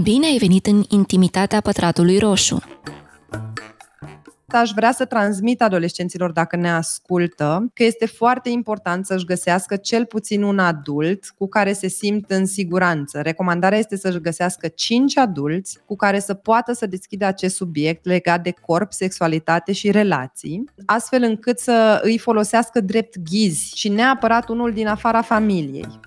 Bine ai venit în intimitatea pătratului roșu! aș vrea să transmit adolescenților, dacă ne ascultă, că este foarte important să-și găsească cel puțin un adult cu care se simt în siguranță. Recomandarea este să-și găsească cinci adulți cu care să poată să deschidă acest subiect legat de corp, sexualitate și relații, astfel încât să îi folosească drept ghizi și neapărat unul din afara familiei.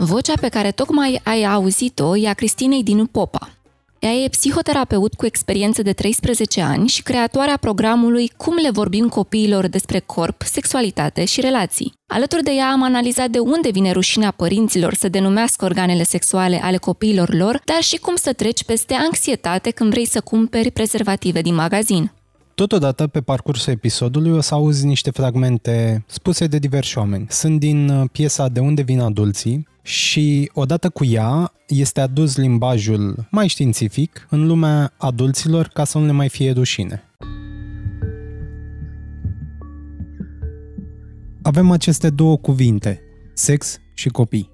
Vocea pe care tocmai ai auzit-o e a Cristinei Dinu Popa. Ea e psihoterapeut cu experiență de 13 ani și creatoarea programului Cum le vorbim copiilor despre corp, sexualitate și relații. Alături de ea am analizat de unde vine rușinea părinților să denumească organele sexuale ale copiilor lor, dar și cum să treci peste anxietate când vrei să cumperi prezervative din magazin. Totodată, pe parcursul episodului o să auzi niște fragmente spuse de diversi oameni. Sunt din uh, piesa De unde vin adulții și odată cu ea este adus limbajul mai științific în lumea adulților ca să nu le mai fie rușine. Avem aceste două cuvinte, sex și copii.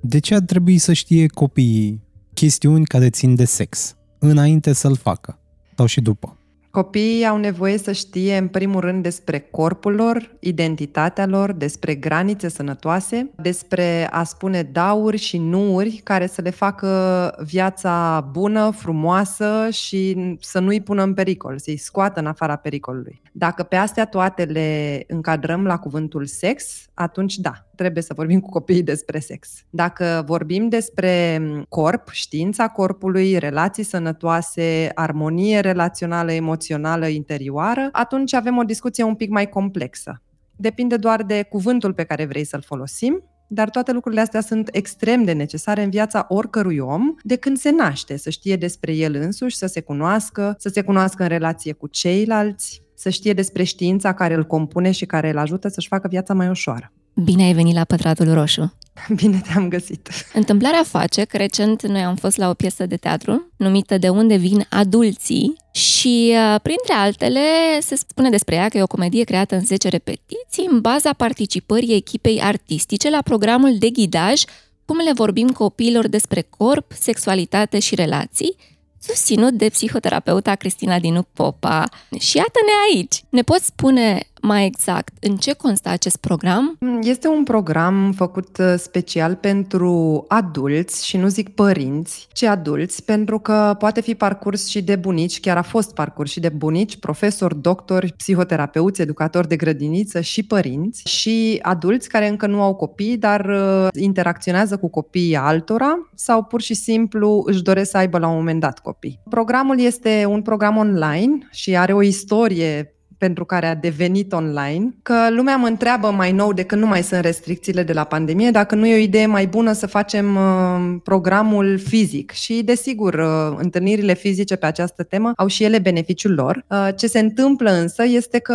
De ce ar trebui să știe copiii chestiuni care țin de sex, înainte să-l facă, sau și după? Copiii au nevoie să știe, în primul rând, despre corpul lor, identitatea lor, despre granițe sănătoase, despre a spune dauri și nuuri care să le facă viața bună, frumoasă și să nu-i pună în pericol, să-i scoată în afara pericolului. Dacă pe astea toate le încadrăm la cuvântul sex, atunci da, trebuie să vorbim cu copiii despre sex. Dacă vorbim despre corp, știința corpului, relații sănătoase, armonie relațională, emoțională, interioară, atunci avem o discuție un pic mai complexă. Depinde doar de cuvântul pe care vrei să-l folosim, dar toate lucrurile astea sunt extrem de necesare în viața oricărui om de când se naște, să știe despre el însuși, să se cunoască, să se cunoască în relație cu ceilalți, să știe despre știința care îl compune și care îl ajută să-și facă viața mai ușoară. Bine ai venit la Pătratul Roșu! Bine te-am găsit! Întâmplarea face că recent noi am fost la o piesă de teatru numită De unde vin adulții și, uh, printre altele, se spune despre ea că e o comedie creată în 10 repetiții în baza participării echipei artistice la programul de ghidaj Cum le vorbim copiilor despre corp, sexualitate și relații, susținut de psihoterapeuta Cristina Dinu Popa. Și iată-ne aici! Ne poți spune mai exact, în ce constă acest program? Este un program făcut uh, special pentru adulți și nu zic părinți, ci adulți, pentru că poate fi parcurs și de bunici, chiar a fost parcurs și de bunici, profesori, doctori, psihoterapeuți, educatori de grădiniță și părinți și adulți care încă nu au copii, dar uh, interacționează cu copiii altora sau pur și simplu își doresc să aibă la un moment dat copii. Programul este un program online și are o istorie pentru care a devenit online, că lumea mă întreabă mai nou de când nu mai sunt restricțiile de la pandemie, dacă nu e o idee mai bună să facem uh, programul fizic. Și, desigur, uh, întâlnirile fizice pe această temă au și ele beneficiul lor. Uh, ce se întâmplă însă este că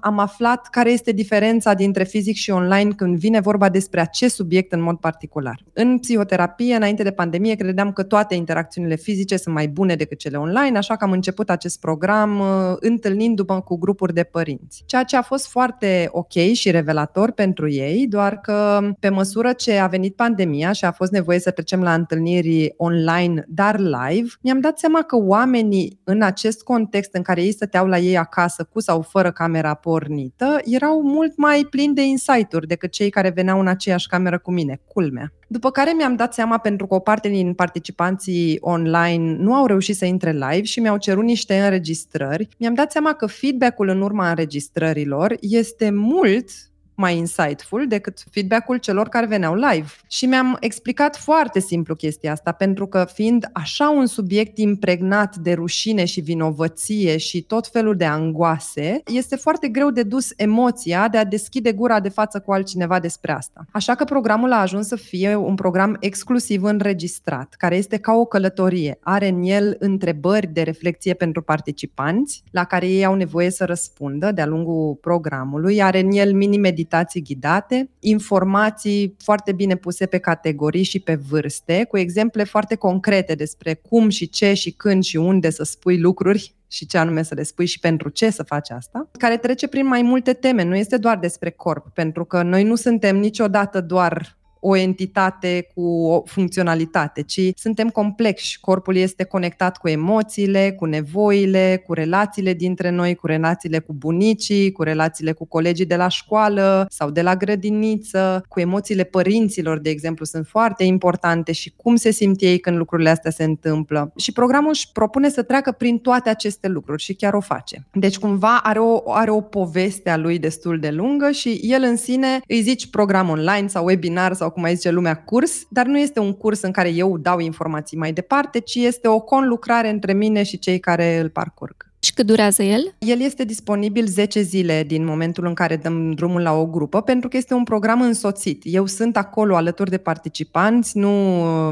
am aflat care este diferența dintre fizic și online când vine vorba despre acest subiect în mod particular. În psihoterapie, înainte de pandemie, credeam că toate interacțiunile fizice sunt mai bune decât cele online, așa că am început acest program întâlnindu-mă cu grupul grupuri de părinți. Ceea ce a fost foarte ok și revelator pentru ei, doar că pe măsură ce a venit pandemia și a fost nevoie să trecem la întâlniri online, dar live, mi-am dat seama că oamenii în acest context în care ei stăteau la ei acasă cu sau fără camera pornită, erau mult mai plini de insight-uri decât cei care veneau în aceeași cameră cu mine, culmea. După care mi-am dat seama, pentru că o parte din participanții online nu au reușit să intre live și mi-au cerut niște înregistrări, mi-am dat seama că feedback-ul în urma înregistrărilor este mult mai insightful decât feedback-ul celor care veneau live. Și mi-am explicat foarte simplu chestia asta, pentru că fiind așa un subiect impregnat de rușine și vinovăție și tot felul de angoase, este foarte greu de dus emoția de a deschide gura de față cu altcineva despre asta. Așa că programul a ajuns să fie un program exclusiv înregistrat, care este ca o călătorie. Are în el întrebări de reflexie pentru participanți, la care ei au nevoie să răspundă de-a lungul programului. Are în el mini-meditații meditații ghidate, informații foarte bine puse pe categorii și pe vârste, cu exemple foarte concrete despre cum și ce și când și unde să spui lucruri și ce anume să le spui și pentru ce să faci asta, care trece prin mai multe teme, nu este doar despre corp, pentru că noi nu suntem niciodată doar o entitate cu o funcționalitate, ci suntem complexi. Corpul este conectat cu emoțiile, cu nevoile, cu relațiile dintre noi, cu relațiile cu bunicii, cu relațiile cu colegii de la școală sau de la grădiniță, cu emoțiile părinților, de exemplu, sunt foarte importante și cum se simt ei când lucrurile astea se întâmplă. Și programul își propune să treacă prin toate aceste lucruri și chiar o face. Deci cumva are o, are o poveste a lui destul de lungă și el în sine îi zici program online sau webinar sau cum mai zice lumea curs, dar nu este un curs în care eu dau informații mai departe, ci este o conlucrare între mine și cei care îl parcurg. Și cât durează el? El este disponibil 10 zile din momentul în care dăm drumul la o grupă, pentru că este un program însoțit. Eu sunt acolo alături de participanți, nu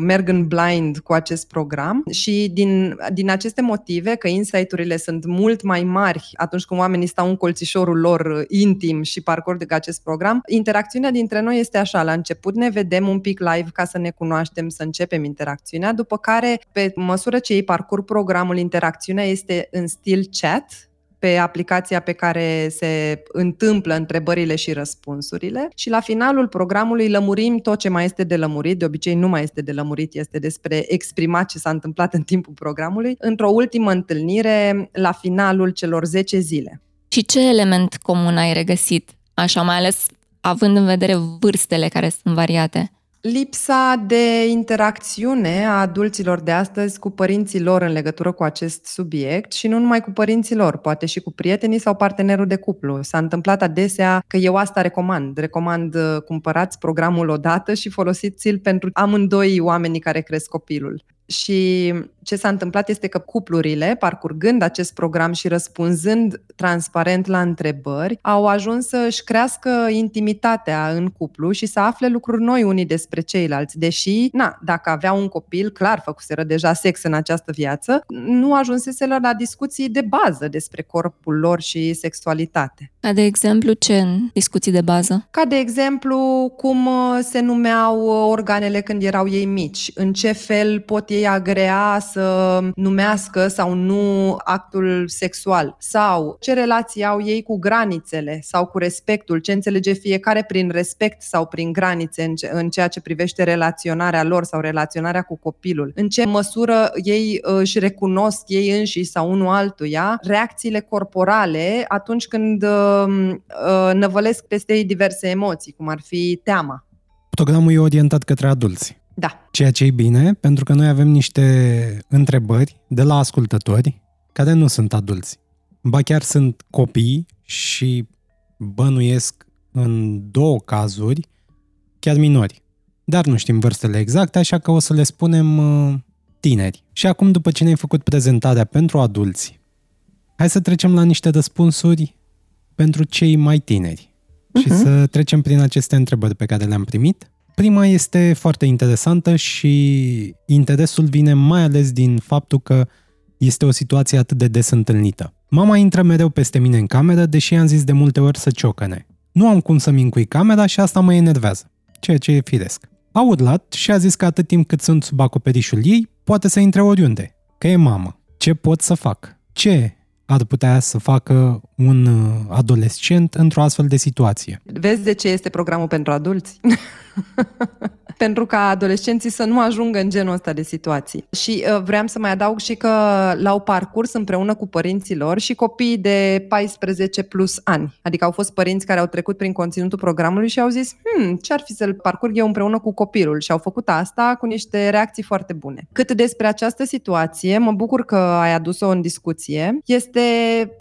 merg în blind cu acest program și din, din aceste motive, că insight-urile sunt mult mai mari atunci când oamenii stau în colțișorul lor intim și parcurg acest program, interacțiunea dintre noi este așa. La început ne vedem un pic live ca să ne cunoaștem, să începem interacțiunea, după care, pe măsură ce ei parcurg programul, interacțiunea este în stil chat pe aplicația pe care se întâmplă întrebările și răspunsurile și la finalul programului lămurim tot ce mai este de lămurit, de obicei nu mai este de lămurit, este despre exprimat ce s-a întâmplat în timpul programului, într-o ultimă întâlnire la finalul celor 10 zile. Și ce element comun ai regăsit, așa mai ales având în vedere vârstele care sunt variate? Lipsa de interacțiune a adulților de astăzi cu părinții lor în legătură cu acest subiect și nu numai cu părinții lor, poate și cu prietenii sau partenerul de cuplu. S-a întâmplat adesea că eu asta recomand. Recomand uh, cumpărați programul odată și folosiți-l pentru amândoi oamenii care cresc copilul. Și ce s-a întâmplat este că cuplurile, parcurgând acest program și răspunzând transparent la întrebări, au ajuns să-și crească intimitatea în cuplu și să afle lucruri noi unii despre ceilalți. Deși, na, dacă aveau un copil, clar făcuseră deja sex în această viață, nu ajunseseră la discuții de bază despre corpul lor și sexualitate. Ca de exemplu, ce în discuții de bază? Ca de exemplu, cum uh, se numeau uh, organele când erau ei mici, în ce fel pot ei agrea să numească sau nu actul sexual sau ce relații au ei cu granițele sau cu respectul, ce înțelege fiecare prin respect sau prin granițe în ceea ce privește relaționarea lor sau relaționarea cu copilul, în ce măsură ei uh, își recunosc ei înși sau unul altuia reacțiile corporale atunci când uh, uh, năvălesc peste ei diverse emoții, cum ar fi teama. Programul e orientat către adulți. Da. Ceea ce e bine, pentru că noi avem niște întrebări de la ascultători care nu sunt adulți. Ba chiar sunt copii și bănuiesc în două cazuri chiar minori. Dar nu știm vârstele exacte, așa că o să le spunem uh, tineri. Și acum, după ce ne-ai făcut prezentarea pentru adulți, hai să trecem la niște răspunsuri pentru cei mai tineri. Uh-huh. Și mhm. să trecem prin aceste întrebări pe care le-am primit Prima este foarte interesantă și interesul vine mai ales din faptul că este o situație atât de des întâlnită. Mama intră mereu peste mine în cameră, deși am zis de multe ori să ciocăne. Nu am cum să-mi încui camera și asta mă enervează, ceea ce e firesc. A urlat și a zis că atât timp cât sunt sub acoperișul ei, poate să intre oriunde, că e mamă. Ce pot să fac? Ce ar putea să facă un uh, adolescent într-o astfel de situație. Vezi de ce este programul pentru adulți? pentru ca adolescenții să nu ajungă în genul ăsta de situații. Și uh, vreau să mai adaug și că l-au parcurs împreună cu părinții lor și copiii de 14 plus ani. Adică au fost părinți care au trecut prin conținutul programului și au zis, hmm, ce ar fi să-l parcurg eu împreună cu copilul? Și au făcut asta cu niște reacții foarte bune. Cât despre această situație, mă bucur că ai adus-o în discuție. Este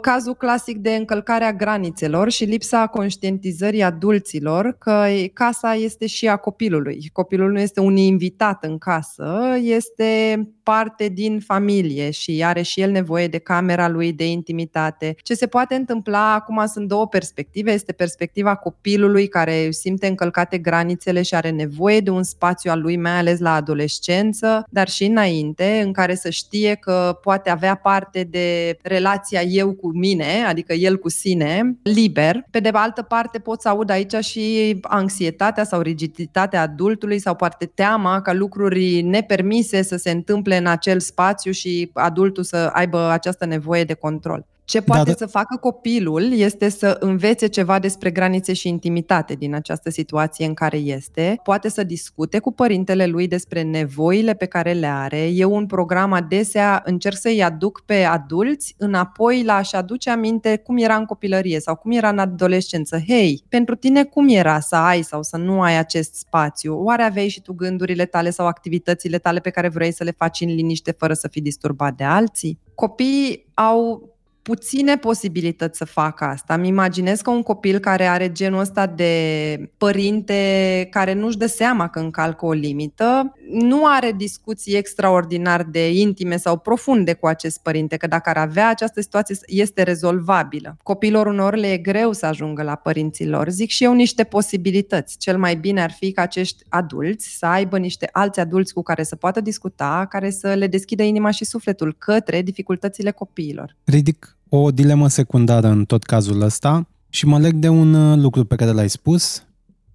cazul clasic de încălcarea granițelor și lipsa conștientizării adulților că casa este și a copilului. Copilul nu este un invitat în casă, este parte din familie și are și el nevoie de camera lui, de intimitate. Ce se poate întâmpla, acum sunt două perspective, este perspectiva copilului care simte încălcate granițele și are nevoie de un spațiu al lui, mai ales la adolescență, dar și înainte, în care să știe că poate avea parte de relația eu cu mine, adică el cu sine, liber. Pe de altă parte pot să aud aici și anxietatea sau rigiditatea adultului sau poate teama ca lucruri nepermise să se întâmple în acel spațiu și adultul să aibă această nevoie de control. Ce poate da, să facă copilul este să învețe ceva despre granițe și intimitate din această situație în care este. Poate să discute cu părintele lui despre nevoile pe care le are. Eu un program adesea încerc să-i aduc pe adulți înapoi la a-și aduce aminte cum era în copilărie sau cum era în adolescență. Hei, pentru tine cum era să ai sau să nu ai acest spațiu? Oare aveai și tu gândurile tale sau activitățile tale pe care vrei să le faci în liniște fără să fii disturbat de alții? Copiii au puține posibilități să facă asta. Îmi imaginez că un copil care are genul ăsta de părinte care nu-și dă seama că încalcă o limită, nu are discuții extraordinar de intime sau profunde cu acest părinte, că dacă ar avea această situație este rezolvabilă. Copilor uneori le e greu să ajungă la părinților. Zic și eu niște posibilități. Cel mai bine ar fi ca acești adulți să aibă niște alți adulți cu care să poată discuta, care să le deschidă inima și sufletul către dificultățile copiilor. Ridic o dilemă secundară în tot cazul ăsta și mă leg de un uh, lucru pe care l-ai spus,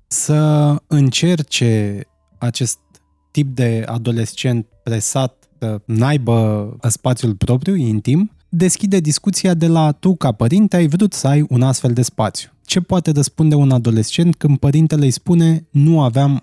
să încerce acest tip de adolescent presat să n-aibă spațiul propriu, intim, deschide discuția de la tu ca părinte ai vrut să ai un astfel de spațiu. Ce poate răspunde un adolescent când părintele îi spune nu aveam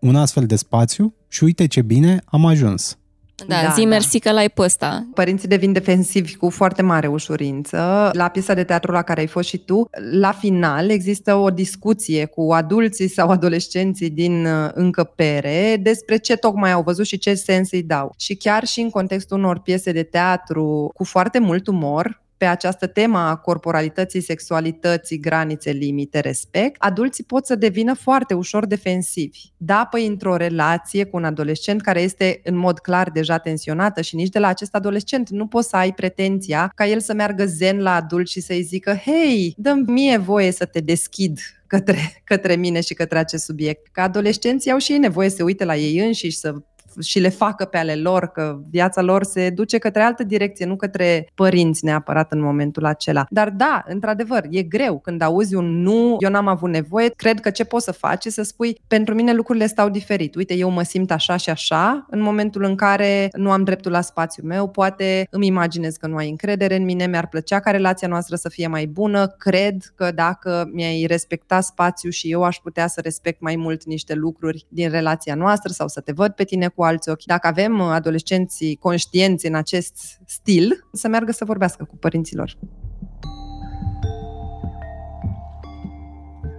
un astfel de spațiu și uite ce bine am ajuns. Da, da zi da. mersi că l-ai pe ăsta. Părinții devin defensivi cu foarte mare ușurință. La piesa de teatru la care ai fost și tu, la final există o discuție cu adulții sau adolescenții din uh, încăpere despre ce tocmai au văzut și ce sens îi dau. Și chiar și în contextul unor piese de teatru cu foarte mult umor, pe această temă a corporalității, sexualității, granițe, limite, respect, adulții pot să devină foarte ușor defensivi. Da, păi într-o relație cu un adolescent care este în mod clar deja tensionată și nici de la acest adolescent nu poți să ai pretenția ca el să meargă zen la adult și să-i zică hei, dă mie voie să te deschid către, către mine și către acest subiect. Ca adolescenții au și ei nevoie să uite la ei înșiși, să și le facă pe ale lor, că viața lor se duce către altă direcție, nu către părinți neapărat în momentul acela. Dar da, într-adevăr, e greu când auzi un nu, eu n-am avut nevoie, cred că ce poți să faci e să spui, pentru mine lucrurile stau diferit. Uite, eu mă simt așa și așa în momentul în care nu am dreptul la spațiul meu, poate îmi imaginez că nu ai încredere în mine, mi-ar plăcea ca relația noastră să fie mai bună, cred că dacă mi-ai respecta spațiu și eu aș putea să respect mai mult niște lucruri din relația noastră sau să te văd pe tine cu alți ochi. Dacă avem uh, adolescenții conștienți în acest stil, să meargă să vorbească cu părinților.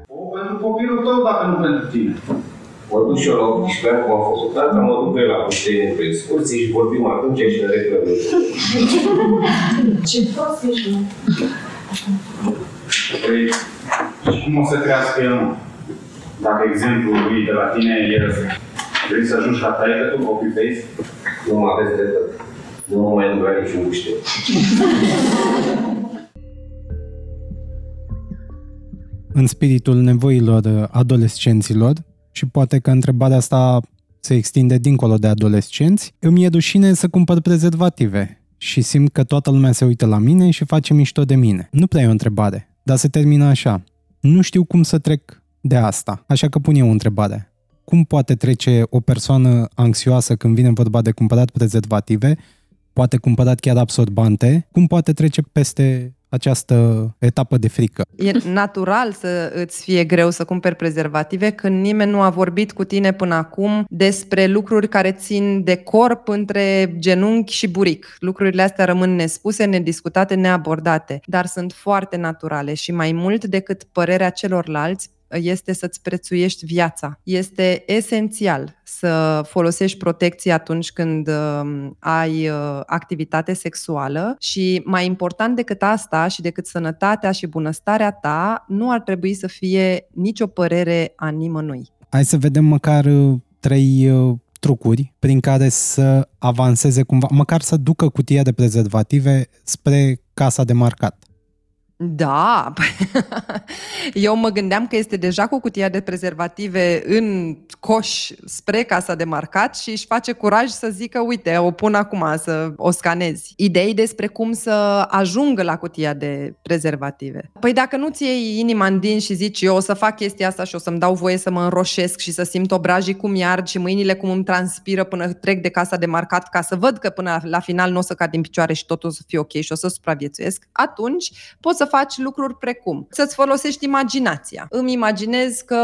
O, pentru copilul tău, dacă nu pentru tine. Mă duc și eu la 18 ani, cum am fost tată, mă duc pe la Pustenie pe excursie și vorbim atunci și ne reclămim. Ce prost ești, mă. Păi, și cum o să crească el, Dacă exemplul lui de la tine e Vrei să ajungi ca taică tu copy-paste? Nu mă aveți dreptate. Nu mă mai duc niciun buște. în spiritul nevoilor adolescenților și poate că întrebarea asta se extinde dincolo de adolescenți, îmi e rușine să cumpăr prezervative și simt că toată lumea se uită la mine și face mișto de mine. Nu prea e o întrebare, dar se termină așa. Nu știu cum să trec de asta, așa că pun eu o întrebare cum poate trece o persoană anxioasă când vine vorba de cumpărat prezervative, poate cumpărat chiar absorbante, cum poate trece peste această etapă de frică. E natural să îți fie greu să cumperi prezervative când nimeni nu a vorbit cu tine până acum despre lucruri care țin de corp între genunchi și buric. Lucrurile astea rămân nespuse, nediscutate, neabordate, dar sunt foarte naturale și mai mult decât părerea celorlalți, este să-ți prețuiești viața. Este esențial să folosești protecție atunci când uh, ai uh, activitate sexuală și mai important decât asta și decât sănătatea și bunăstarea ta, nu ar trebui să fie nicio părere a nimănui. Hai să vedem măcar uh, trei uh, trucuri prin care să avanseze cumva, măcar să ducă cutia de prezervative spre casa de marcat. Da, eu mă gândeam că este deja cu cutia de prezervative în coș spre casa de marcat și își face curaj să zică, uite, o pun acum să o scanezi. Idei despre cum să ajungă la cutia de prezervative. Păi dacă nu ți iei inima în din și zici, eu o să fac chestia asta și o să-mi dau voie să mă înroșesc și să simt obrajii cum iard și mâinile cum îmi transpiră până trec de casa de marcat ca să văd că până la final nu o să cad din picioare și totul o să fie ok și o să supraviețuiesc, atunci poți să faci lucruri precum să-ți folosești imaginația. Îmi imaginez că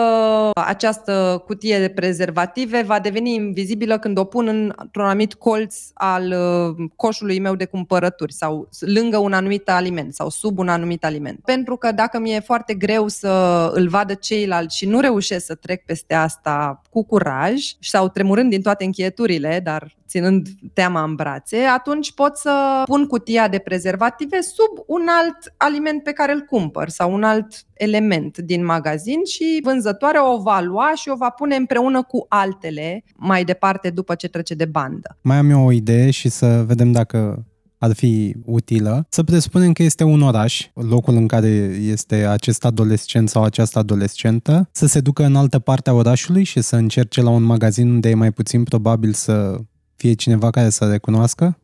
această cutie de prezervative va deveni invizibilă când o pun într-un anumit colț al uh, coșului meu de cumpărături sau lângă un anumit aliment sau sub un anumit aliment. Pentru că dacă mi-e foarte greu să îl vadă ceilalți și nu reușesc să trec peste asta cu curaj sau tremurând din toate închieturile, dar ținând teama în brațe, atunci pot să pun cutia de prezervative sub un alt aliment pe care îl cumpăr sau un alt element din magazin și vânzătoarea o va lua și o va pune împreună cu altele mai departe după ce trece de bandă. Mai am eu o idee și să vedem dacă ar fi utilă. Să presupunem că este un oraș, locul în care este acest adolescent sau această adolescentă, să se ducă în altă parte a orașului și să încerce la un magazin unde e mai puțin probabil să fie cineva care să recunoască?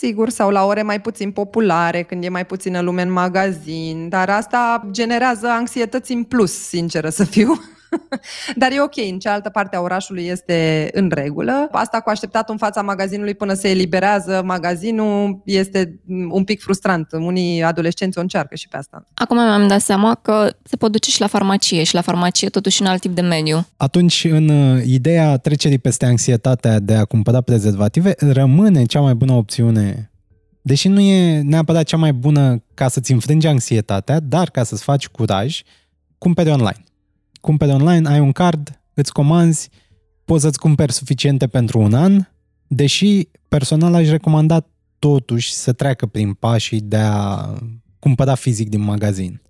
Sigur, sau la ore mai puțin populare, când e mai puțină lume în magazin, dar asta generează anxietăți în plus, sinceră să fiu. Dar e ok, în cealaltă parte a orașului este în regulă. Asta cu așteptat în fața magazinului până se eliberează magazinul este un pic frustrant. Unii adolescenți o încearcă și pe asta. Acum mi-am dat seama că se pot duce și la farmacie și la farmacie totuși un alt tip de mediu. Atunci, în uh, ideea trecerii peste anxietatea de a cumpăra prezervative, rămâne cea mai bună opțiune Deși nu e neapărat cea mai bună ca să-ți înfrângi anxietatea, dar ca să-ți faci curaj, cumpere online cumperi online, ai un card, îți comanzi, poți să-ți cumperi suficiente pentru un an, deși personal aș recomanda totuși să treacă prin pașii de a cumpăra fizic din magazin.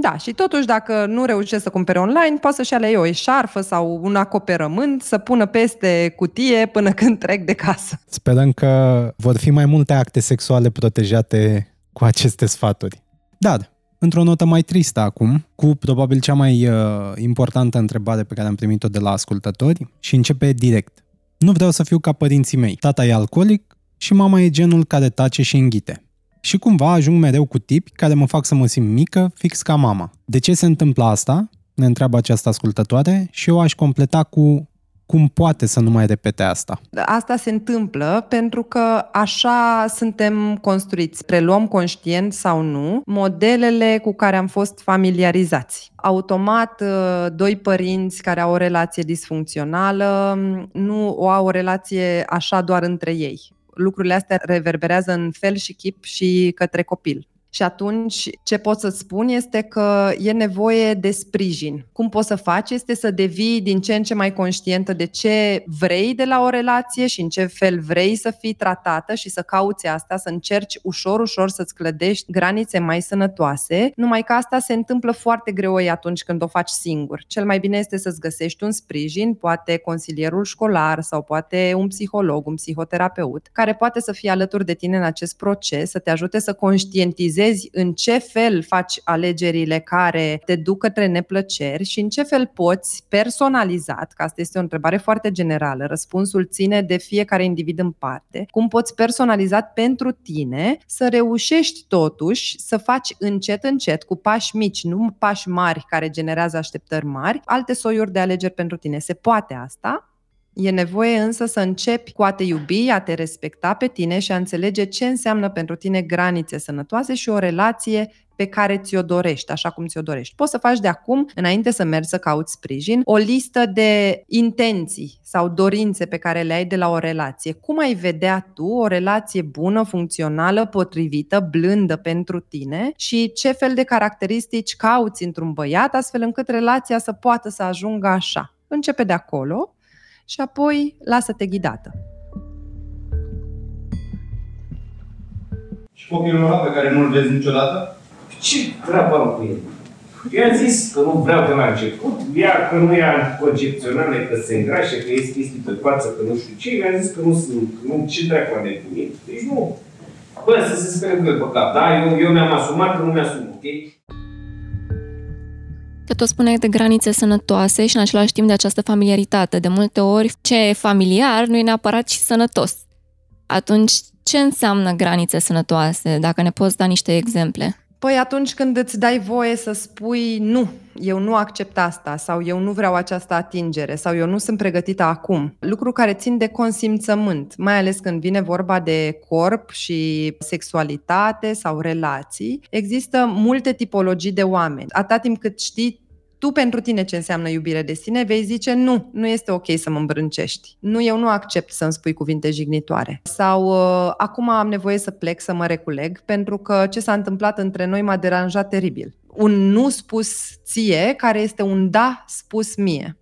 Da, și totuși dacă nu reușește să cumpere online, poate să-și alea o eșarfă sau un acoperământ să pună peste cutie până când trec de casă. Sperăm că vor fi mai multe acte sexuale protejate cu aceste sfaturi. Dar într-o notă mai tristă acum, cu probabil cea mai uh, importantă întrebare pe care am primit-o de la ascultători și începe direct. Nu vreau să fiu ca părinții mei. Tata e alcoolic și mama e genul care tace și înghite. Și cumva ajung mereu cu tipi care mă fac să mă simt mică, fix ca mama. De ce se întâmplă asta? Ne întreabă această ascultătoare și eu aș completa cu cum poate să nu mai repete asta? Asta se întâmplă pentru că așa suntem construiți. Preluăm conștient sau nu modelele cu care am fost familiarizați. Automat, ă, doi părinți care au o relație disfuncțională nu o au o relație așa doar între ei. Lucrurile astea reverberează în fel și chip și către copil. Și atunci ce pot să spun este că e nevoie de sprijin. Cum poți să faci este să devii din ce în ce mai conștientă de ce vrei de la o relație și în ce fel vrei să fii tratată și să cauți asta, să încerci ușor, ușor să-ți clădești granițe mai sănătoase, numai că asta se întâmplă foarte greu atunci când o faci singur. Cel mai bine este să-ți găsești un sprijin, poate consilierul școlar sau poate un psiholog, un psihoterapeut, care poate să fie alături de tine în acest proces, să te ajute să conștientizezi vezi în ce fel faci alegerile care te duc către neplăceri și în ce fel poți personalizat, că asta este o întrebare foarte generală, răspunsul ține de fiecare individ în parte, cum poți personalizat pentru tine să reușești totuși să faci încet încet, cu pași mici, nu pași mari care generează așteptări mari, alte soiuri de alegeri pentru tine. Se poate asta, E nevoie însă să începi cu a te iubi, a te respecta pe tine și a înțelege ce înseamnă pentru tine granițe sănătoase și o relație pe care ți-o dorești, așa cum ți-o dorești. Poți să faci de acum, înainte să mergi să cauți sprijin, o listă de intenții sau dorințe pe care le ai de la o relație. Cum ai vedea tu o relație bună, funcțională, potrivită, blândă pentru tine și ce fel de caracteristici cauți într-un băiat, astfel încât relația să poată să ajungă așa. Începe de acolo și apoi lasă-te ghidată. Și copilul ăla pe care nu-l vezi niciodată? Ce treabă am cu el? Eu am zis că nu vreau de la început, ea că nu e anticoncepțională, că se îngrașe, că este chestii pe față, că nu știu ce, mi-a zis că nu sunt, nu, ce dracu a nebunit. Deci nu. Bă, să se spune că e păcat. Da, eu, eu mi-am asumat că nu mi-asum. înainte. Că tot spuneai de granițe sănătoase și în același timp de această familiaritate. De multe ori, ce e familiar nu e neapărat și sănătos. Atunci, ce înseamnă granițe sănătoase? Dacă ne poți da niște exemple. Păi atunci când îți dai voie să spui nu, eu nu accept asta sau eu nu vreau această atingere sau eu nu sunt pregătită acum. Lucru care țin de consimțământ, mai ales când vine vorba de corp și sexualitate sau relații. Există multe tipologii de oameni. Atâta timp cât știi tu pentru tine ce înseamnă iubire de sine, vei zice nu, nu este ok să mă îmbrâncești. Nu, eu nu accept să-mi spui cuvinte jignitoare. Sau uh, acum am nevoie să plec, să mă reculeg, pentru că ce s-a întâmplat între noi m-a deranjat teribil. Un nu spus ție, care este un da spus mie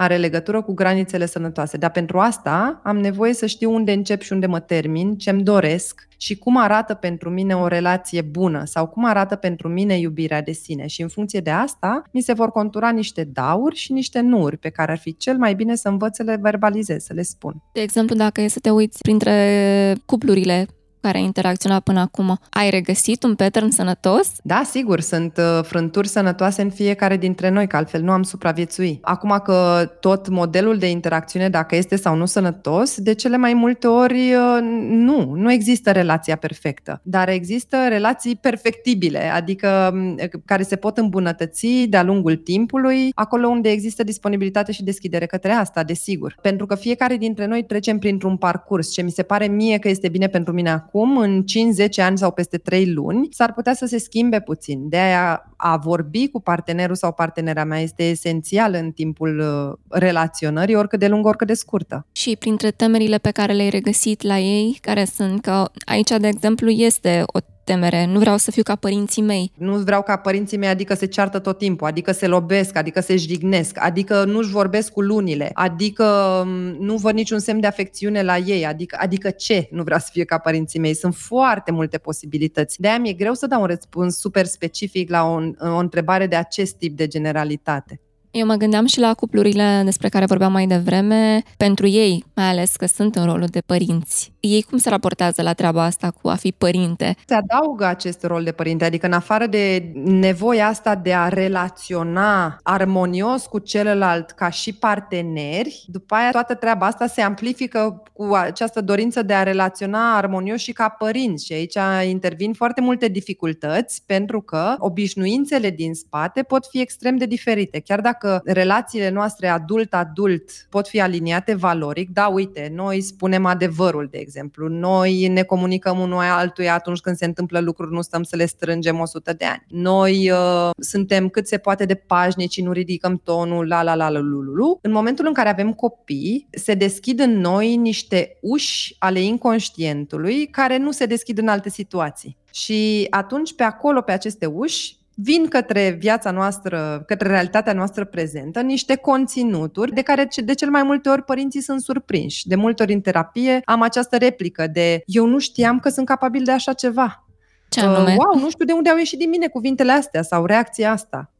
are legătură cu granițele sănătoase. Dar pentru asta am nevoie să știu unde încep și unde mă termin, ce-mi doresc și cum arată pentru mine o relație bună sau cum arată pentru mine iubirea de sine. Și în funcție de asta, mi se vor contura niște dauri și niște nuri pe care ar fi cel mai bine să învăț să le verbalizez, să le spun. De exemplu, dacă e să te uiți printre cuplurile care ai interacționat până acum, ai regăsit un pattern sănătos? Da, sigur, sunt uh, frânturi sănătoase în fiecare dintre noi, că altfel nu am supraviețui. Acum că tot modelul de interacțiune, dacă este sau nu sănătos, de cele mai multe ori uh, nu, nu există relația perfectă, dar există relații perfectibile, adică care se pot îmbunătăți de-a lungul timpului, acolo unde există disponibilitate și deschidere către asta, desigur. Pentru că fiecare dintre noi trecem printr-un parcurs. Ce mi se pare mie că este bine pentru mine acum, acum, în 5-10 ani sau peste 3 luni, s-ar putea să se schimbe puțin. De aia a vorbi cu partenerul sau partenera mea este esențial în timpul uh, relaționării, oricât de lungă, oricât de scurtă. Și printre temerile pe care le-ai regăsit la ei, care sunt că aici, de exemplu, este o temere, nu vreau să fiu ca părinții mei. Nu vreau ca părinții mei, adică se ceartă tot timpul, adică se lobesc, adică se jignesc, adică nu-și vorbesc cu lunile, adică mm, nu văd niciun semn de afecțiune la ei, adică, adică ce nu vreau să fie ca părinții mei. Sunt foarte multe posibilități. De-aia mi-e greu să dau un răspuns super specific la o, o întrebare de acest tip de generalitate. Eu mă gândeam și la cuplurile despre care vorbeam mai devreme, pentru ei, mai ales că sunt în rolul de părinți. Ei cum se raportează la treaba asta cu a fi părinte? Se adaugă acest rol de părinte, adică în afară de nevoia asta de a relaționa armonios cu celălalt ca și parteneri, după aia toată treaba asta se amplifică cu această dorință de a relaționa armonios și ca părinți. Și aici intervin foarte multe dificultăți pentru că obișnuințele din spate pot fi extrem de diferite. Chiar dacă dacă relațiile noastre adult-adult pot fi aliniate valoric, da, uite, noi spunem adevărul, de exemplu, noi ne comunicăm unul altuia atunci când se întâmplă lucruri, nu stăm să le strângem 100 de ani. Noi uh, suntem cât se poate de pașnici, nu ridicăm tonul, la la la la lu. În momentul în care avem copii, se deschid în noi niște uși ale inconștientului care nu se deschid în alte situații. Și atunci, pe acolo, pe aceste uși, vin către viața noastră, către realitatea noastră prezentă, niște conținuturi de care de cel mai multe ori părinții sunt surprinși. De multe ori în terapie am această replică de eu nu știam că sunt capabil de așa ceva. Ce anume? wow, nu știu de unde au ieșit din mine cuvintele astea sau reacția asta.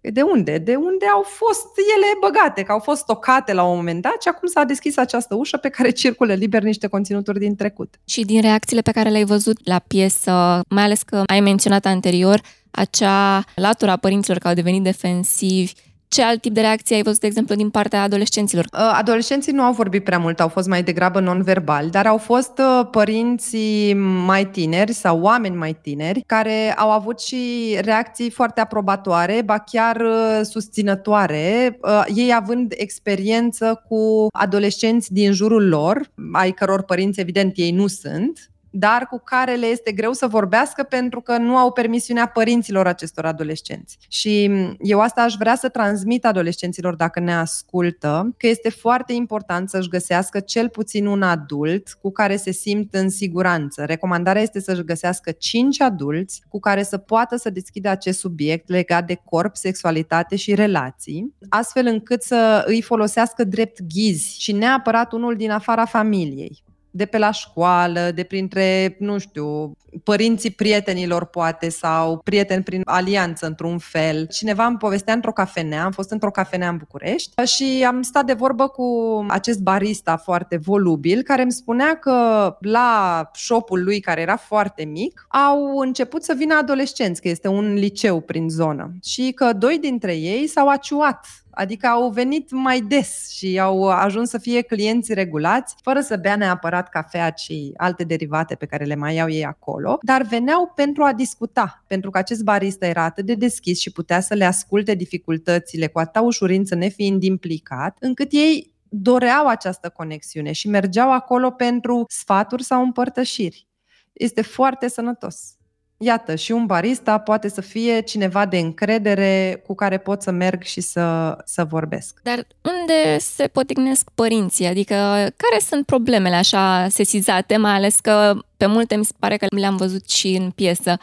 De unde? De unde au fost ele băgate, că au fost stocate la un moment dat și acum s-a deschis această ușă pe care circulă liber niște conținuturi din trecut. Și din reacțiile pe care le-ai văzut la piesă, mai ales că ai menționat anterior acea latura părinților care au devenit defensivi, ce alt tip de reacție ai văzut, de exemplu, din partea adolescenților? Uh, adolescenții nu au vorbit prea mult, au fost mai degrabă non-verbali, dar au fost uh, părinții mai tineri sau oameni mai tineri care au avut și reacții foarte aprobatoare, ba chiar uh, susținătoare, ei având experiență cu adolescenți din jurul lor, ai căror părinți, evident, ei nu sunt, dar cu care le este greu să vorbească pentru că nu au permisiunea părinților acestor adolescenți. Și eu asta aș vrea să transmit adolescenților dacă ne ascultă, că este foarte important să-și găsească cel puțin un adult cu care se simt în siguranță. Recomandarea este să-și găsească cinci adulți cu care să poată să deschidă acest subiect legat de corp, sexualitate și relații, astfel încât să îi folosească drept ghizi și neapărat unul din afara familiei de pe la școală, de printre, nu știu, părinții prietenilor poate sau prieteni prin alianță într-un fel. Cineva îmi povestea într-o cafenea, am fost într-o cafenea în București și am stat de vorbă cu acest barista foarte volubil care îmi spunea că la shopul lui, care era foarte mic, au început să vină adolescenți, că este un liceu prin zonă și că doi dintre ei s-au aciuat Adică au venit mai des și au ajuns să fie clienți regulați, fără să bea neapărat cafea, ci alte derivate pe care le mai iau ei acolo, dar veneau pentru a discuta, pentru că acest barista era atât de deschis și putea să le asculte dificultățile cu atâta ușurință, nefiind implicat, încât ei doreau această conexiune și mergeau acolo pentru sfaturi sau împărtășiri. Este foarte sănătos. Iată, și un barista poate să fie cineva de încredere cu care pot să merg și să, să vorbesc. Dar unde se potignesc părinții? Adică care sunt problemele așa sesizate, mai ales că pe multe mi se pare că le-am văzut și în piesă.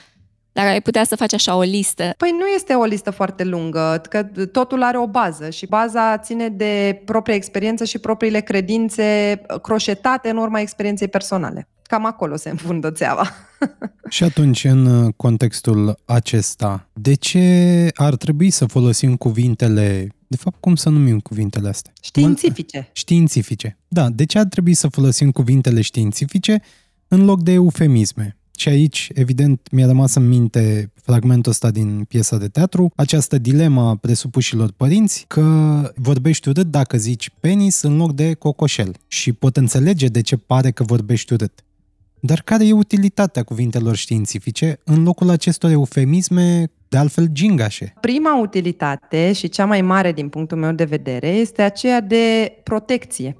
Dacă ai putea să faci așa o listă. Păi nu este o listă foarte lungă, că totul are o bază și baza ține de propria experiență și propriile credințe croșetate în urma experienței personale. Cam acolo se înfundă țeava. Și atunci, în contextul acesta, de ce ar trebui să folosim cuvintele de fapt, cum să numim cuvintele astea? Științifice. Științifice. Da, de ce ar trebui să folosim cuvintele științifice în loc de eufemisme? Și aici, evident, mi-a rămas în minte fragmentul ăsta din piesa de teatru, această dilemă a presupușilor părinți că vorbești urât dacă zici penis în loc de cocoșel și pot înțelege de ce pare că vorbești urât. Dar care e utilitatea cuvintelor științifice în locul acestor eufemisme de altfel gingașe? Prima utilitate și cea mai mare din punctul meu de vedere este aceea de protecție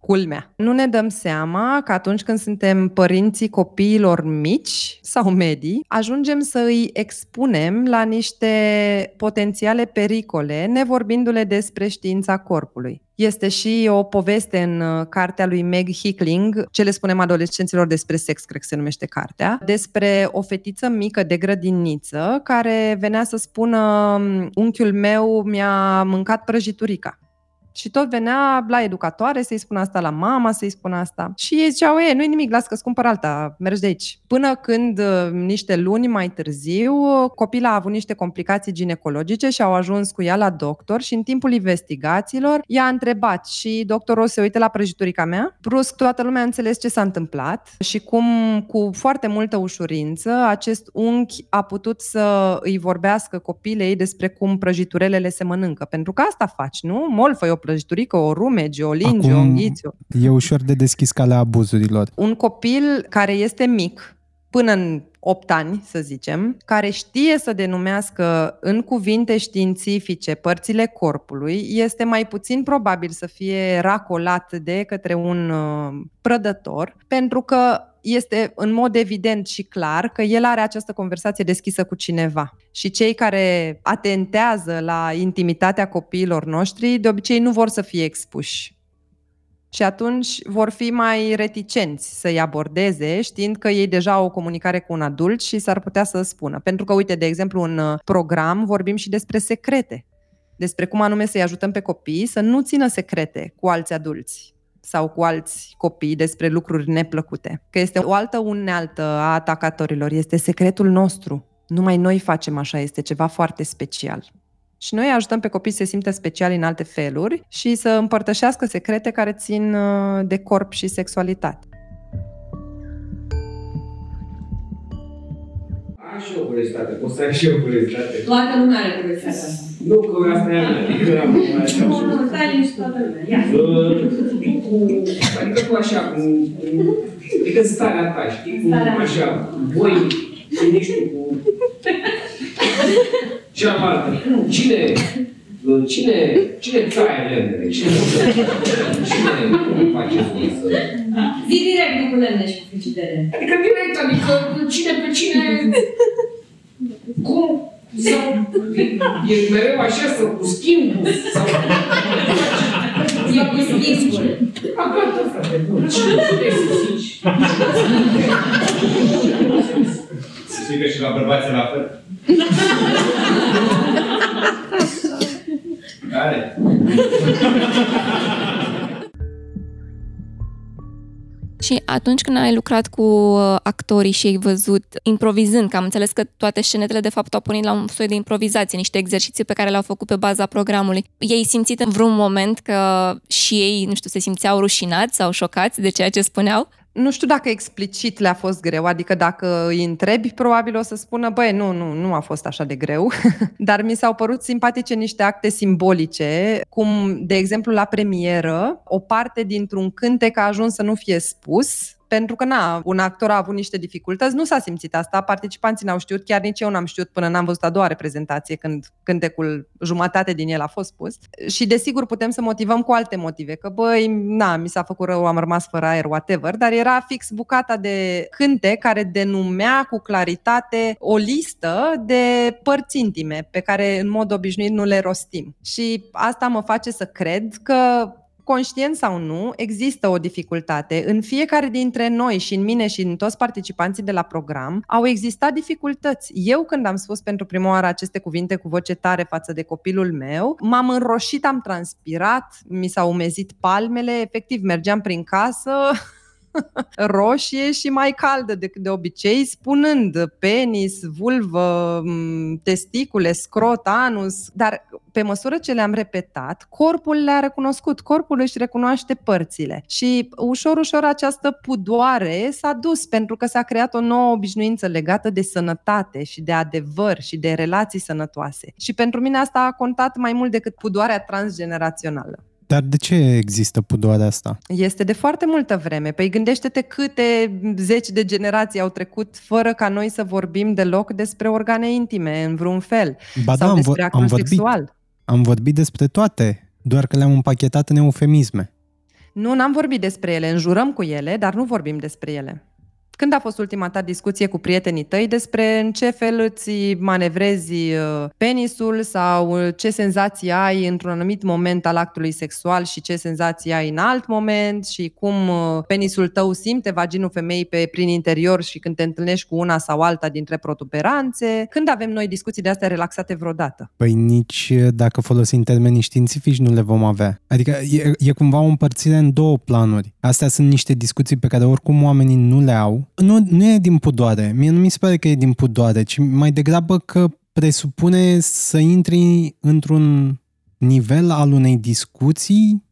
culmea. Nu ne dăm seama că atunci când suntem părinții copiilor mici sau medii, ajungem să îi expunem la niște potențiale pericole, nevorbindu-le despre știința corpului. Este și o poveste în uh, cartea lui Meg Hickling, ce le spunem adolescenților despre sex, cred că se numește cartea, despre o fetiță mică de grădiniță care venea să spună unchiul meu mi-a mâncat prăjiturica. Și tot venea la educatoare să-i spună asta, la mama să-i spună asta. Și ei ziceau, e, nu-i nimic, las că-ți cumpăr alta, mergi de aici. Până când, uh, niște luni mai târziu, copila a avut niște complicații ginecologice și au ajuns cu ea la doctor și în timpul investigațiilor i-a întrebat și doctorul se uită la prăjiturica mea. Brusc toată lumea a înțeles ce s-a întâmplat și cum cu foarte multă ușurință acest unchi a putut să îi vorbească copilei despre cum prăjiturelele se mănâncă. Pentru că asta faci, nu? Molfă o prăjiturică, o rumege, o linge, Acum, o înghiți. E ușor de deschis calea abuzurilor. Un copil care este mic, până în 8 ani, să zicem, care știe să denumească în cuvinte științifice părțile corpului, este mai puțin probabil să fie racolat de către un uh, prădător, pentru că este în mod evident și clar că el are această conversație deschisă cu cineva. Și cei care atentează la intimitatea copiilor noștri, de obicei nu vor să fie expuși. Și atunci vor fi mai reticenți să-i abordeze, știind că ei deja au o comunicare cu un adult și s-ar putea să spună. Pentru că, uite, de exemplu, în uh, program vorbim și despre secrete, despre cum anume să-i ajutăm pe copii să nu țină secrete cu alți adulți sau cu alți copii despre lucruri neplăcute. Că este o altă unealtă a atacatorilor, este secretul nostru. Numai noi facem așa, este ceva foarte special. Și noi ajutăm pe copii să se simtă speciali în alte feluri și să împărtășească secrete care țin uh, de corp și sexualitate. Și o curiozitate, pot să ai și o curiozitate. Toată lumea are curiozitate asta. Nu, că asta e a mea, adică am Nu, nu, stai liniște toată lumea, ia. Adică tu așa, cu, adică în starea ta, știi, cum așa, voi ești cu cealaltă. Cine, cine, cine taie lemnele? Cine, cine, cum faceți voi să... Zi direct, nu cu lemne și cu frigidere. Adică direct, adică cine pe cine... Cum? Sau e mereu așa să cu schimbul? Sau... Eu cu schimbul. A, gata, frate, bun. Cine puteți să zici? Să știi că și la bărbați e la fel. Care? Și atunci când ai lucrat cu uh, actorii și ai văzut improvizând, că am înțeles că toate scenetele de fapt au pornit la un soi de improvizație, niște exerciții pe care le-au făcut pe baza programului. Ei simțit în vreun moment că și ei, nu știu, se simțeau rușinați sau șocați de ceea ce spuneau? Nu știu dacă explicit le-a fost greu, adică dacă îi întrebi, probabil o să spună, băi, nu, nu, nu a fost așa de greu, dar mi s-au părut simpatice niște acte simbolice, cum, de exemplu, la premieră, o parte dintr-un cântec a ajuns să nu fie spus, pentru că, na, un actor a avut niște dificultăți, nu s-a simțit asta, participanții n-au știut, chiar nici eu n-am știut până n-am văzut a doua reprezentație, când cântecul, jumătate din el a fost pus. Și, desigur, putem să motivăm cu alte motive, că, băi, na, mi s-a făcut rău, am rămas fără aer, whatever, dar era fix bucata de cântec care denumea cu claritate o listă de părți intime pe care, în mod obișnuit, nu le rostim. Și asta mă face să cred că conștient sau nu, există o dificultate. În fiecare dintre noi și în mine și în toți participanții de la program au existat dificultăți. Eu când am spus pentru prima oară aceste cuvinte cu voce tare față de copilul meu, m-am înroșit, am transpirat, mi s-au umezit palmele, efectiv mergeam prin casă roșie și mai caldă decât de obicei, spunând penis, vulvă, testicule, scrot, anus, dar pe măsură ce le-am repetat, corpul le-a recunoscut, corpul își recunoaște părțile și ușor, ușor această pudoare s-a dus pentru că s-a creat o nouă obișnuință legată de sănătate și de adevăr și de relații sănătoase. Și pentru mine asta a contat mai mult decât pudoarea transgenerațională. Dar de ce există pudoarea asta? Este de foarte multă vreme. Păi gândește-te câte zeci de generații au trecut fără ca noi să vorbim deloc despre organe intime, în vreun fel. Ba sau da, despre am, am vorbit, sexual. Am vorbit despre toate, doar că le-am împachetat în eufemisme. Nu, n-am vorbit despre ele, înjurăm cu ele, dar nu vorbim despre ele. Când a fost ultima ta discuție cu prietenii tăi despre în ce fel îți manevrezi uh, penisul sau uh, ce senzații ai într-un anumit moment al actului sexual și ce senzații ai în alt moment și cum uh, penisul tău simte vaginul femeii pe prin interior și când te întâlnești cu una sau alta dintre protuberanțe? Când avem noi discuții de astea relaxate vreodată? Păi nici dacă folosim termenii științifici nu le vom avea. Adică e, e cumva o împărțire în două planuri. Astea sunt niște discuții pe care oricum oamenii nu le au nu, nu e din pudoare. Mie nu mi se pare că e din pudoare, ci mai degrabă că presupune să intri într-un nivel al unei discuții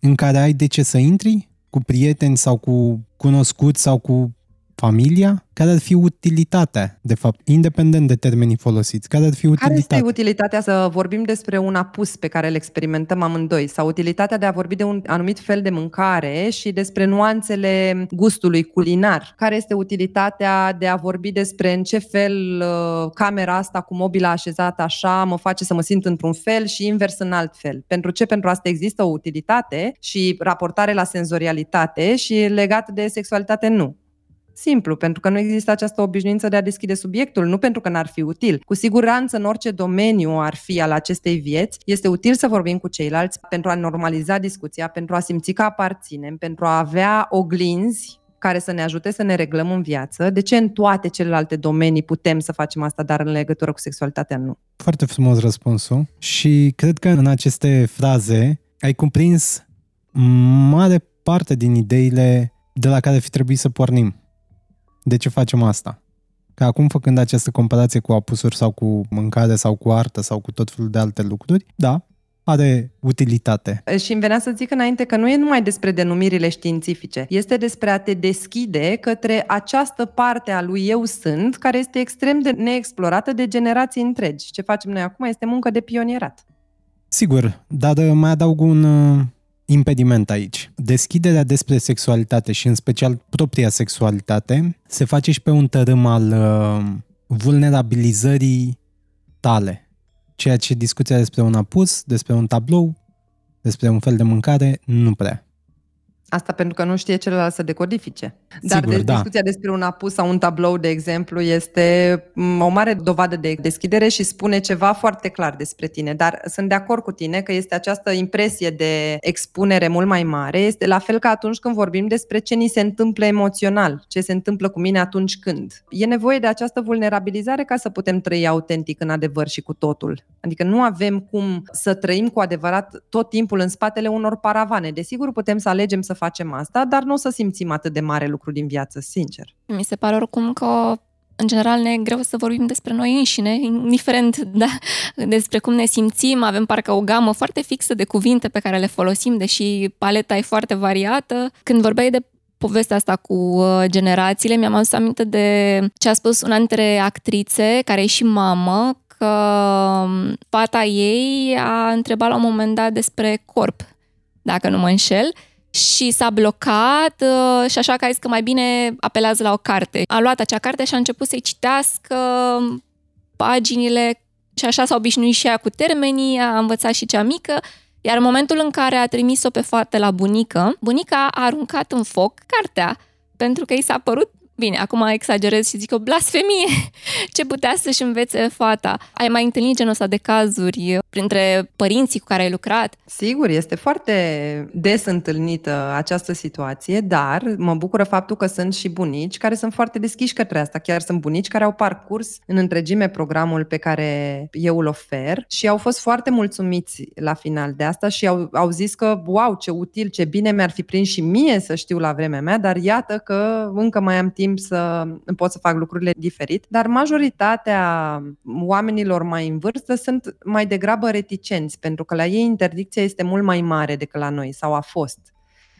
în care ai de ce să intri cu prieteni sau cu cunoscuți sau cu familia? Care ar fi utilitatea, de fapt, independent de termenii folosiți? Care ar fi utilitatea? Care este utilitatea să vorbim despre un apus pe care îl experimentăm amândoi sau utilitatea de a vorbi de un anumit fel de mâncare și despre nuanțele gustului culinar? Care este utilitatea de a vorbi despre în ce fel uh, camera asta cu mobila așezată așa mă face să mă simt într-un fel și invers în alt fel? Pentru ce? Pentru asta există o utilitate și raportare la senzorialitate și legat de sexualitate nu. Simplu, pentru că nu există această obișnuință de a deschide subiectul, nu pentru că n-ar fi util. Cu siguranță, în orice domeniu ar fi al acestei vieți, este util să vorbim cu ceilalți pentru a normaliza discuția, pentru a simți că aparținem, pentru a avea oglinzi care să ne ajute să ne reglăm în viață. De ce în toate celelalte domenii putem să facem asta, dar în legătură cu sexualitatea nu? Foarte frumos răspunsul și cred că în aceste fraze ai cuprins mare parte din ideile de la care fi trebuit să pornim. De ce facem asta? Că acum, făcând această comparație cu apusuri sau cu mâncare sau cu artă sau cu tot felul de alte lucruri, da, are utilitate. Și îmi venea să zic înainte că nu e numai despre denumirile științifice, este despre a te deschide către această parte a lui eu sunt, care este extrem de neexplorată de generații întregi. Ce facem noi acum este muncă de pionierat. Sigur, dar mai adaug un impediment aici. Deschiderea despre sexualitate și în special propria sexualitate se face și pe un tărâm al uh, vulnerabilizării tale. Ceea ce discuția despre un apus, despre un tablou, despre un fel de mâncare, nu prea. Asta pentru că nu știe celălalt să decodifice. Dar Sigur, de, da. discuția despre un apus sau un tablou, de exemplu, este mm, o mare dovadă de deschidere și spune ceva foarte clar despre tine. Dar sunt de acord cu tine că este această impresie de expunere mult mai mare. Este la fel ca atunci când vorbim despre ce ni se întâmplă emoțional, ce se întâmplă cu mine atunci când. E nevoie de această vulnerabilizare ca să putem trăi autentic în adevăr și cu totul. Adică nu avem cum să trăim cu adevărat tot timpul în spatele unor paravane. Desigur, putem să alegem să facem asta, dar nu o să simțim atât de mare lucru din viață, sincer. Mi se pare oricum că în general ne e greu să vorbim despre noi înșine, indiferent da, despre cum ne simțim, avem parcă o gamă foarte fixă de cuvinte pe care le folosim, deși paleta e foarte variată. Când vorbeai de povestea asta cu uh, generațiile, mi-am adus aminte de ce a spus una dintre actrițe, care e și mamă, că um, fata ei a întrebat la un moment dat despre corp, dacă nu mă înșel, și s-a blocat uh, și așa că a zis că mai bine apelează la o carte. A luat acea carte și a început să-i citească paginile și așa s-a obișnuit și ea cu termenii, a învățat și cea mică, iar în momentul în care a trimis-o pe fată la bunică, bunica a aruncat în foc cartea pentru că i s-a părut Bine, acum exagerez și zic o blasfemie. Ce putea să-și învețe fata? Ai mai întâlnit genul ăsta de cazuri printre părinții cu care ai lucrat? Sigur, este foarte des întâlnită această situație, dar mă bucură faptul că sunt și bunici care sunt foarte deschiși către asta. Chiar sunt bunici care au parcurs în întregime programul pe care eu îl ofer și au fost foarte mulțumiți la final de asta și au, au zis că, wow, ce util, ce bine mi-ar fi prins și mie să știu la vremea mea, dar iată că încă mai am timp timp să pot să fac lucrurile diferit, dar majoritatea oamenilor mai în vârstă sunt mai degrabă reticenți, pentru că la ei interdicția este mult mai mare decât la noi sau a fost.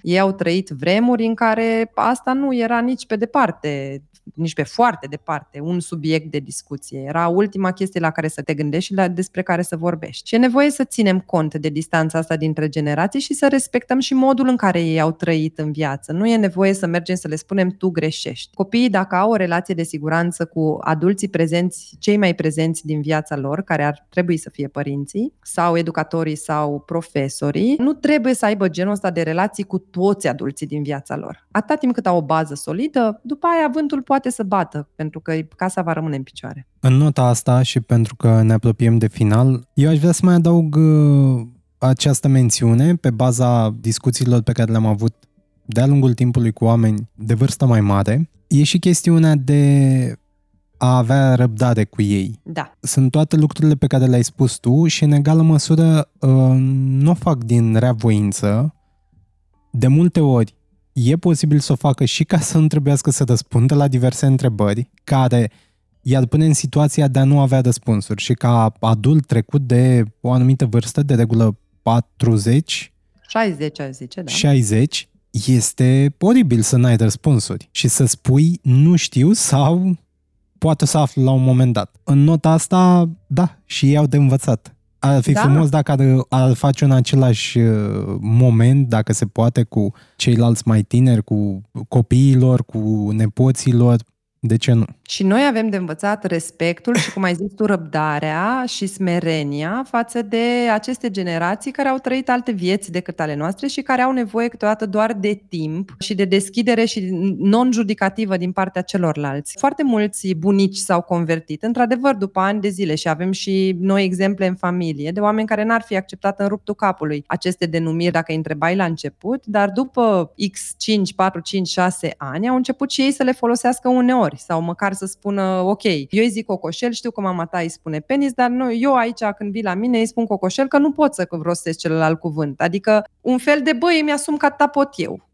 Ei au trăit vremuri în care asta nu era nici pe departe nici pe foarte departe, un subiect de discuție. Era ultima chestie la care să te gândești și la, despre care să vorbești. Și e nevoie să ținem cont de distanța asta dintre generații și să respectăm și modul în care ei au trăit în viață. Nu e nevoie să mergem să le spunem tu greșești. Copiii, dacă au o relație de siguranță cu adulții prezenți, cei mai prezenți din viața lor, care ar trebui să fie părinții, sau educatorii sau profesorii, nu trebuie să aibă genul ăsta de relații cu toți adulții din viața lor. Atâta timp cât au o bază solidă, după aia vântul poate poate să bată, pentru că casa va rămâne în picioare. În nota asta și pentru că ne apropiem de final, eu aș vrea să mai adaug uh, această mențiune pe baza discuțiilor pe care le-am avut de-a lungul timpului cu oameni de vârstă mai mare. E și chestiunea de a avea răbdare cu ei. Da. Sunt toate lucrurile pe care le-ai spus tu și în egală măsură uh, nu o fac din rea voință. De multe ori e posibil să o facă și ca să nu trebuiască să răspundă la diverse întrebări care i-ar pune în situația de a nu avea răspunsuri și ca adult trecut de o anumită vârstă, de regulă 40, 60, aș zice, da. 60, este oribil să n-ai răspunsuri și să spui nu știu sau poate să aflu la un moment dat. În nota asta, da, și ei au de învățat. Ar fi da. frumos dacă ar, ar face în același uh, moment, dacă se poate, cu ceilalți mai tineri, cu copiilor, cu nepoților, de ce nu? Și noi avem de învățat respectul și, cum ai zis tu, răbdarea și smerenia față de aceste generații care au trăit alte vieți decât ale noastre și care au nevoie câteodată doar de timp și de deschidere și non-judicativă din partea celorlalți. Foarte mulți bunici s-au convertit, într-adevăr, după ani de zile și avem și noi exemple în familie de oameni care n-ar fi acceptat în ruptul capului aceste denumiri dacă îi întrebai la început, dar după X 5, 4, 5, 6 ani au început și ei să le folosească uneori sau măcar să spună, ok, eu îi zic cocoșel, știu că mama ta îi spune penis, dar nu, eu aici când vii la mine îi spun cocoșel că nu pot să rostesc celălalt cuvânt. Adică un fel de băi îmi asum că ta pot eu.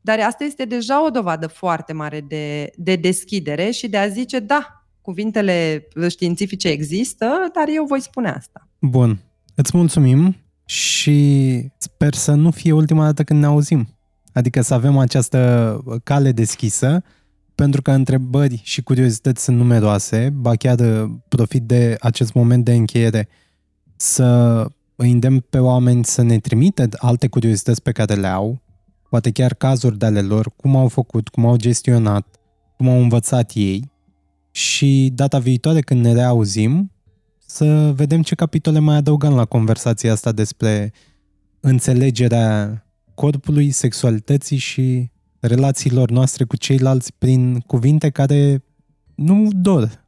Dar asta este deja o dovadă foarte mare de, de deschidere și de a zice, da, cuvintele științifice există, dar eu voi spune asta. Bun. Îți mulțumim și sper să nu fie ultima dată când ne auzim. Adică să avem această cale deschisă pentru că întrebări și curiozități sunt numeroase, ba chiar uh, profit de acest moment de încheiere să îi îndemn pe oameni să ne trimită alte curiozități pe care le au, poate chiar cazuri de ale lor, cum au făcut, cum au gestionat, cum au învățat ei și data viitoare când ne reauzim să vedem ce capitole mai adăugăm la conversația asta despre înțelegerea corpului, sexualității și relațiilor noastre cu ceilalți prin cuvinte care nu dor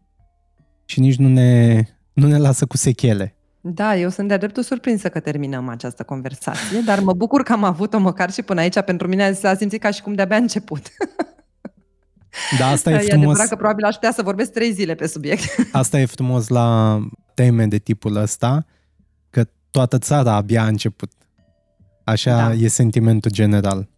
și nici nu ne, nu ne lasă cu sechele. Da, eu sunt de-a dreptul surprinsă că terminăm această conversație, dar mă bucur că am avut-o măcar și până aici. Pentru mine s-a simțit ca și cum de-abia început. Da, asta e, e frumos. adevărat că probabil aș putea să vorbesc trei zile pe subiect. Asta e frumos la teme de tipul ăsta, că toată țara abia a început. Așa da. e sentimentul general.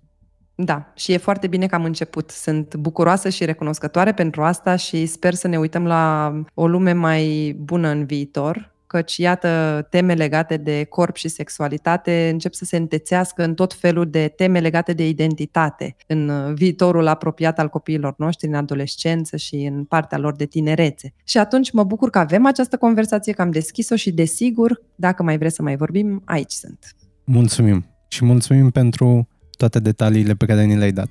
Da, și e foarte bine că am început. Sunt bucuroasă și recunoscătoare pentru asta și sper să ne uităm la o lume mai bună în viitor, căci, iată, teme legate de corp și sexualitate încep să se întețească în tot felul de teme legate de identitate în viitorul apropiat al copiilor noștri, în adolescență și în partea lor de tinerețe. Și atunci mă bucur că avem această conversație, că am deschis-o și, desigur, dacă mai vreți să mai vorbim, aici sunt. Mulțumim! Și mulțumim pentru toate detaliile pe care ni le-ai dat.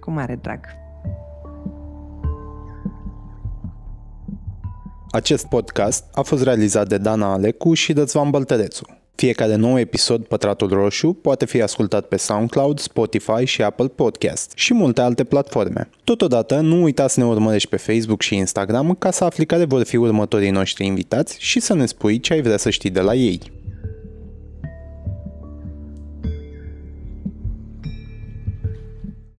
Cu mare drag! Acest podcast a fost realizat de Dana Alecu și Dățvan Băltărețu. Fiecare nou episod Pătratul Roșu poate fi ascultat pe SoundCloud, Spotify și Apple Podcast și multe alte platforme. Totodată, nu uita să ne urmărești pe Facebook și Instagram ca să afli care vor fi următorii noștri invitați și să ne spui ce ai vrea să știi de la ei.